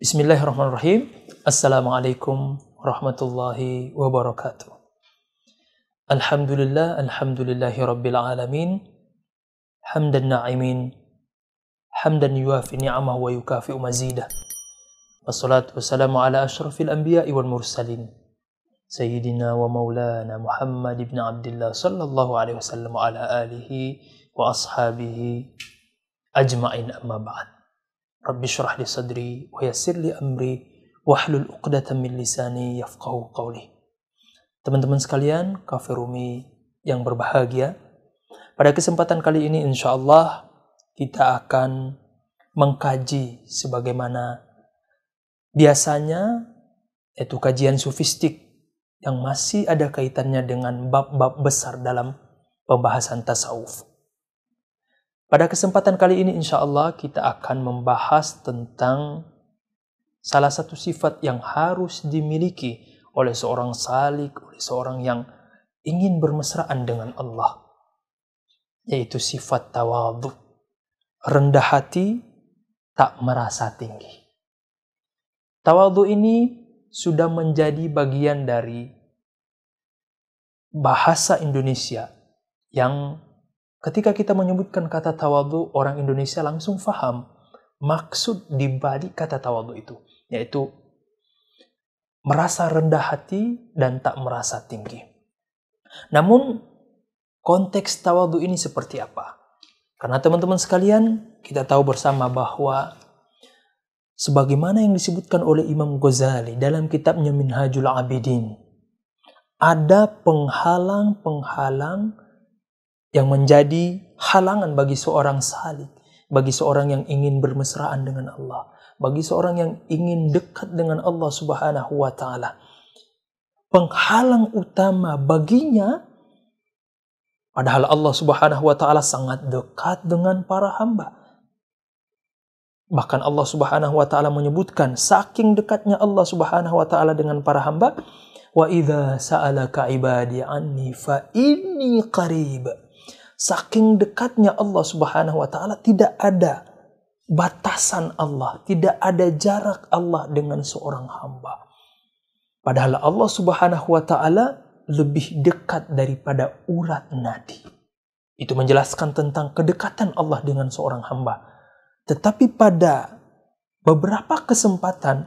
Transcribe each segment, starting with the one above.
بسم الله الرحمن الرحيم السلام عليكم ورحمة الله وبركاته الحمد لله الحمد لله رب العالمين حمد الناعمين حمدا يوافي نعمه ويكافئ مزيده والصلاة والسلام على أشرف الأنبياء والمرسلين سيدنا ومولانا محمد بن عبد الله صلى الله عليه وسلم على آله وأصحابه أجمعين أما بعد Rabbi syrah li sadri wa yassir li amri wahlul uqdatan min lisani yafqahu qawli. Teman-teman sekalian, kafirumi yang berbahagia, pada kesempatan kali ini insya Allah kita akan mengkaji sebagaimana biasanya yaitu kajian sufistik yang masih ada kaitannya dengan bab-bab besar dalam pembahasan tasawuf. Pada kesempatan kali ini insya Allah kita akan membahas tentang salah satu sifat yang harus dimiliki oleh seorang salik, oleh seorang yang ingin bermesraan dengan Allah. Yaitu sifat tawadhu. Rendah hati, tak merasa tinggi. Tawadhu ini sudah menjadi bagian dari bahasa Indonesia yang ketika kita menyebutkan kata tawadhu orang Indonesia langsung faham maksud di balik kata tawadhu itu yaitu merasa rendah hati dan tak merasa tinggi. Namun konteks tawadhu ini seperti apa? Karena teman-teman sekalian, kita tahu bersama bahwa sebagaimana yang disebutkan oleh Imam Ghazali dalam kitabnya Minhajul Abidin ada penghalang-penghalang yang menjadi halangan bagi seorang salik, bagi seorang yang ingin bermesraan dengan Allah, bagi seorang yang ingin dekat dengan Allah Subhanahu wa taala. Penghalang utama baginya padahal Allah Subhanahu wa taala sangat dekat dengan para hamba. Bahkan Allah Subhanahu wa taala menyebutkan saking dekatnya Allah Subhanahu wa taala dengan para hamba, wa idza sa'alaka ibadi anni fa inni qarib. Saking dekatnya Allah Subhanahu wa taala tidak ada batasan Allah, tidak ada jarak Allah dengan seorang hamba. Padahal Allah Subhanahu wa taala lebih dekat daripada urat nadi. Itu menjelaskan tentang kedekatan Allah dengan seorang hamba. Tetapi pada beberapa kesempatan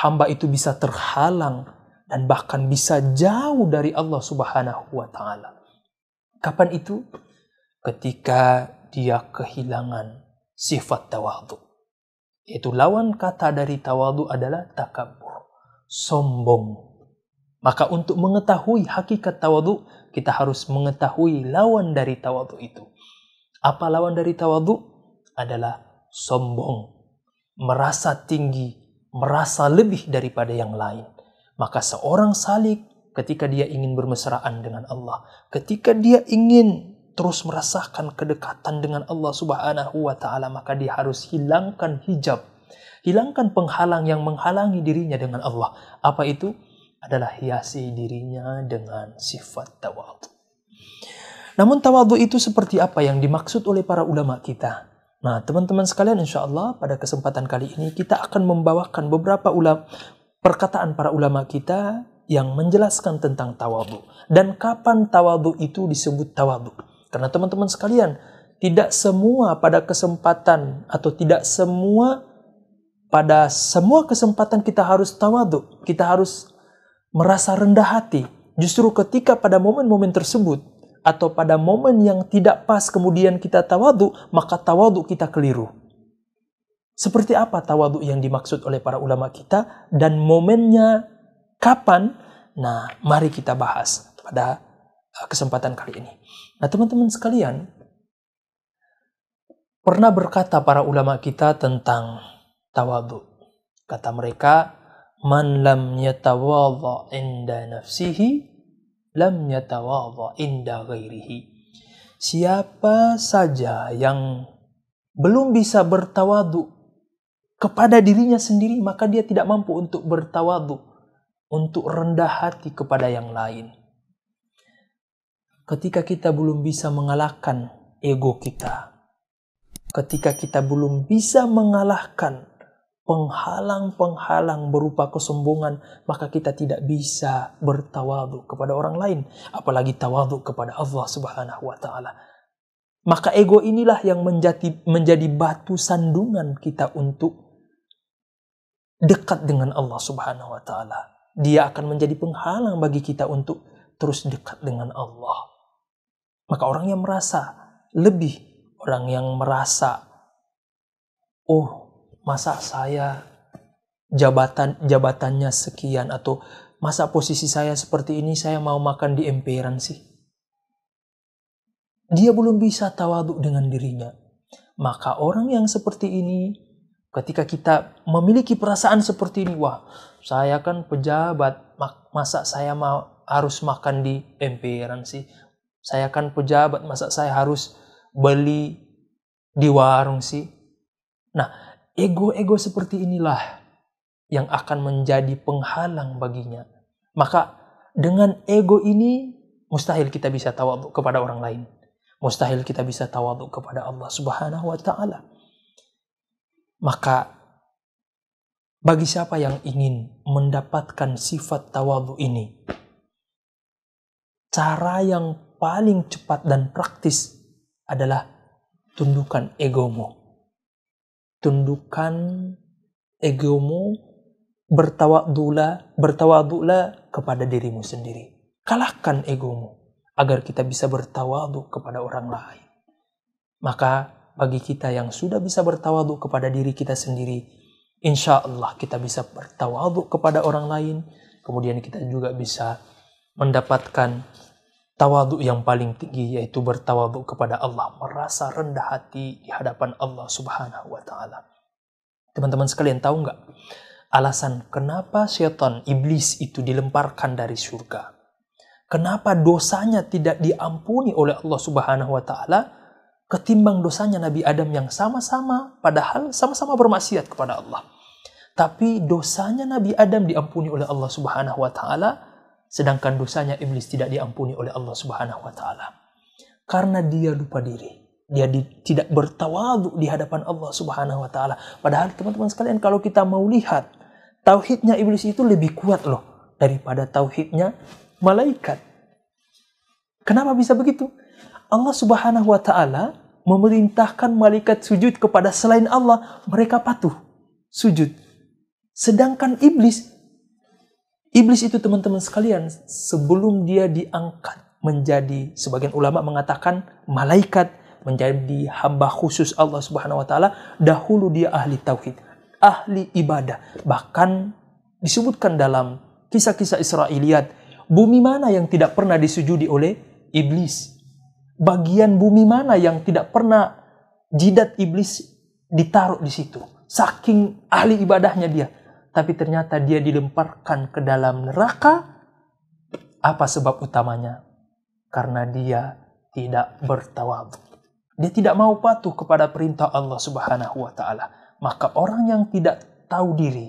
hamba itu bisa terhalang dan bahkan bisa jauh dari Allah Subhanahu wa taala. Kapan itu? Ketika dia kehilangan sifat tawadhu. Yaitu lawan kata dari tawadhu adalah takabur, sombong. Maka untuk mengetahui hakikat tawadhu, kita harus mengetahui lawan dari tawadhu itu. Apa lawan dari tawadhu? Adalah sombong, merasa tinggi, merasa lebih daripada yang lain. Maka seorang salik ketika dia ingin bermesraan dengan Allah, ketika dia ingin terus merasakan kedekatan dengan Allah Subhanahu wa taala, maka dia harus hilangkan hijab. Hilangkan penghalang yang menghalangi dirinya dengan Allah. Apa itu? Adalah hiasi dirinya dengan sifat tawadhu. Namun tawadhu itu seperti apa yang dimaksud oleh para ulama kita? Nah, teman-teman sekalian, insya Allah pada kesempatan kali ini kita akan membawakan beberapa ulama perkataan para ulama kita yang menjelaskan tentang tawadhu dan kapan tawadhu itu disebut tawadhu. Karena teman-teman sekalian, tidak semua pada kesempatan atau tidak semua pada semua kesempatan kita harus tawadhu, kita harus merasa rendah hati. Justru ketika pada momen-momen tersebut atau pada momen yang tidak pas kemudian kita tawadu, maka tawadu kita keliru. Seperti apa tawadu yang dimaksud oleh para ulama kita dan momennya kapan? Nah, mari kita bahas pada kesempatan kali ini. Nah, teman-teman sekalian, pernah berkata para ulama kita tentang tawadu. Kata mereka, "Man lam yatawadha inda nafsihi lam yatawadha inda ghairihi. Siapa saja yang belum bisa bertawadu kepada dirinya sendiri, maka dia tidak mampu untuk bertawadu, untuk rendah hati kepada yang lain. Ketika kita belum bisa mengalahkan ego kita, ketika kita belum bisa mengalahkan penghalang-penghalang berupa kesombongan, maka kita tidak bisa bertawadu kepada orang lain, apalagi tawadu kepada Allah Subhanahu wa taala. Maka ego inilah yang menjadi menjadi batu sandungan kita untuk dekat dengan Allah Subhanahu wa taala. Dia akan menjadi penghalang bagi kita untuk terus dekat dengan Allah. Maka orang yang merasa lebih, orang yang merasa oh, masa saya jabatan jabatannya sekian atau masa posisi saya seperti ini saya mau makan di emperan sih. Dia belum bisa tawaduk dengan dirinya. Maka orang yang seperti ini ketika kita memiliki perasaan seperti ini, wah, saya kan pejabat, masa saya mau harus makan di emperan sih? Saya kan pejabat, masa saya harus beli di warung sih? Nah, ego-ego seperti inilah yang akan menjadi penghalang baginya. Maka dengan ego ini mustahil kita bisa tawaduk kepada orang lain. Mustahil kita bisa tawaduk kepada Allah Subhanahu wa taala. Maka bagi siapa yang ingin mendapatkan sifat tawadhu ini, cara yang paling cepat dan praktis adalah tundukkan egomu tundukkan egomu, bertawadula, bertawadula kepada dirimu sendiri. Kalahkan egomu agar kita bisa bertawadu kepada orang lain. Maka bagi kita yang sudah bisa bertawadu kepada diri kita sendiri, insya Allah kita bisa bertawadu kepada orang lain, kemudian kita juga bisa mendapatkan Tawadu yang paling tinggi yaitu bertawadu kepada Allah, merasa rendah hati di hadapan Allah Subhanahu wa taala. Teman-teman sekalian tahu nggak alasan kenapa syaitan iblis itu dilemparkan dari surga? Kenapa dosanya tidak diampuni oleh Allah Subhanahu wa taala ketimbang dosanya Nabi Adam yang sama-sama padahal sama-sama bermaksiat kepada Allah. Tapi dosanya Nabi Adam diampuni oleh Allah Subhanahu wa taala sedangkan dosanya iblis tidak diampuni oleh Allah Subhanahu wa taala. Karena dia lupa diri. Dia di, tidak bertawadu di hadapan Allah Subhanahu wa taala. Padahal teman-teman sekalian kalau kita mau lihat tauhidnya iblis itu lebih kuat loh daripada tauhidnya malaikat. Kenapa bisa begitu? Allah Subhanahu wa taala memerintahkan malaikat sujud kepada selain Allah, mereka patuh sujud. Sedangkan iblis Iblis itu teman-teman sekalian, sebelum dia diangkat menjadi, sebagian ulama mengatakan malaikat, menjadi hamba khusus Allah Subhanahu wa taala, dahulu dia ahli tauhid, ahli ibadah. Bahkan disebutkan dalam kisah-kisah Israiliyat, bumi mana yang tidak pernah disujudi oleh iblis? Bagian bumi mana yang tidak pernah jidat iblis ditaruh di situ? Saking ahli ibadahnya dia tapi ternyata dia dilemparkan ke dalam neraka. Apa sebab utamanya? Karena dia tidak bertawadu. Dia tidak mau patuh kepada perintah Allah Subhanahu wa taala. Maka orang yang tidak tahu diri,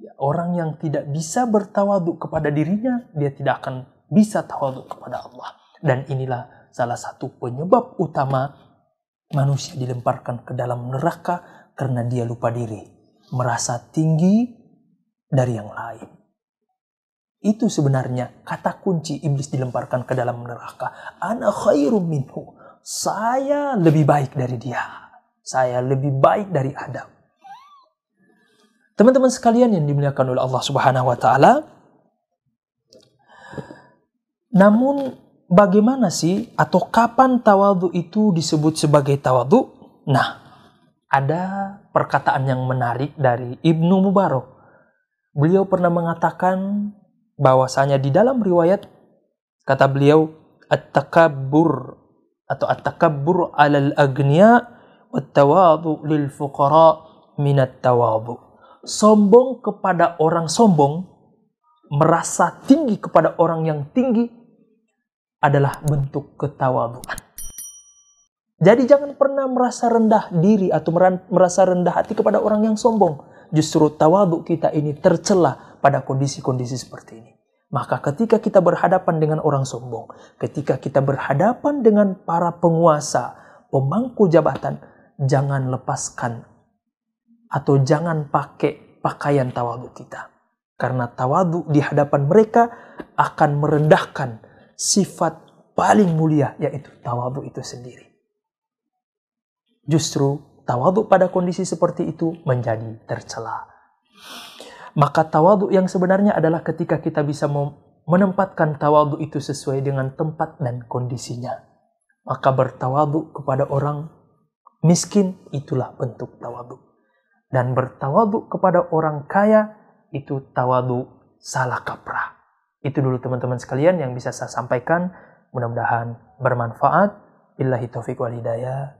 ya, orang yang tidak bisa bertawadu kepada dirinya, dia tidak akan bisa tawadu kepada Allah. Dan inilah salah satu penyebab utama manusia dilemparkan ke dalam neraka karena dia lupa diri, merasa tinggi dari yang lain. Itu sebenarnya kata kunci iblis dilemparkan ke dalam neraka. Ana khairum minhu. Saya lebih baik dari dia. Saya lebih baik dari Adam. Teman-teman sekalian yang dimuliakan oleh Allah Subhanahu wa taala, namun bagaimana sih atau kapan tawadu itu disebut sebagai tawadu? Nah, ada perkataan yang menarik dari Ibnu Mubarak Beliau pernah mengatakan bahwasanya di dalam riwayat kata beliau at-takabbur atau at-takabbur 'alal agniya wat tawadu lil fuqara minat tawadu. Sombong kepada orang sombong, merasa tinggi kepada orang yang tinggi adalah bentuk ketawaduan. Jadi jangan pernah merasa rendah diri atau merasa rendah hati kepada orang yang sombong justru tawaduk kita ini tercela pada kondisi-kondisi seperti ini. Maka ketika kita berhadapan dengan orang sombong, ketika kita berhadapan dengan para penguasa, pemangku jabatan, jangan lepaskan atau jangan pakai pakaian tawadu kita. Karena tawadu di hadapan mereka akan merendahkan sifat paling mulia yaitu tawadu itu sendiri. Justru tawadu pada kondisi seperti itu menjadi tercela. Maka tawadu yang sebenarnya adalah ketika kita bisa menempatkan tawadu itu sesuai dengan tempat dan kondisinya. Maka bertawadu kepada orang miskin itulah bentuk tawadu dan bertawadu kepada orang kaya itu tawadu salah kaprah. Itu dulu teman-teman sekalian yang bisa saya sampaikan. Mudah-mudahan bermanfaat. Billahi taufiq wal hidayah.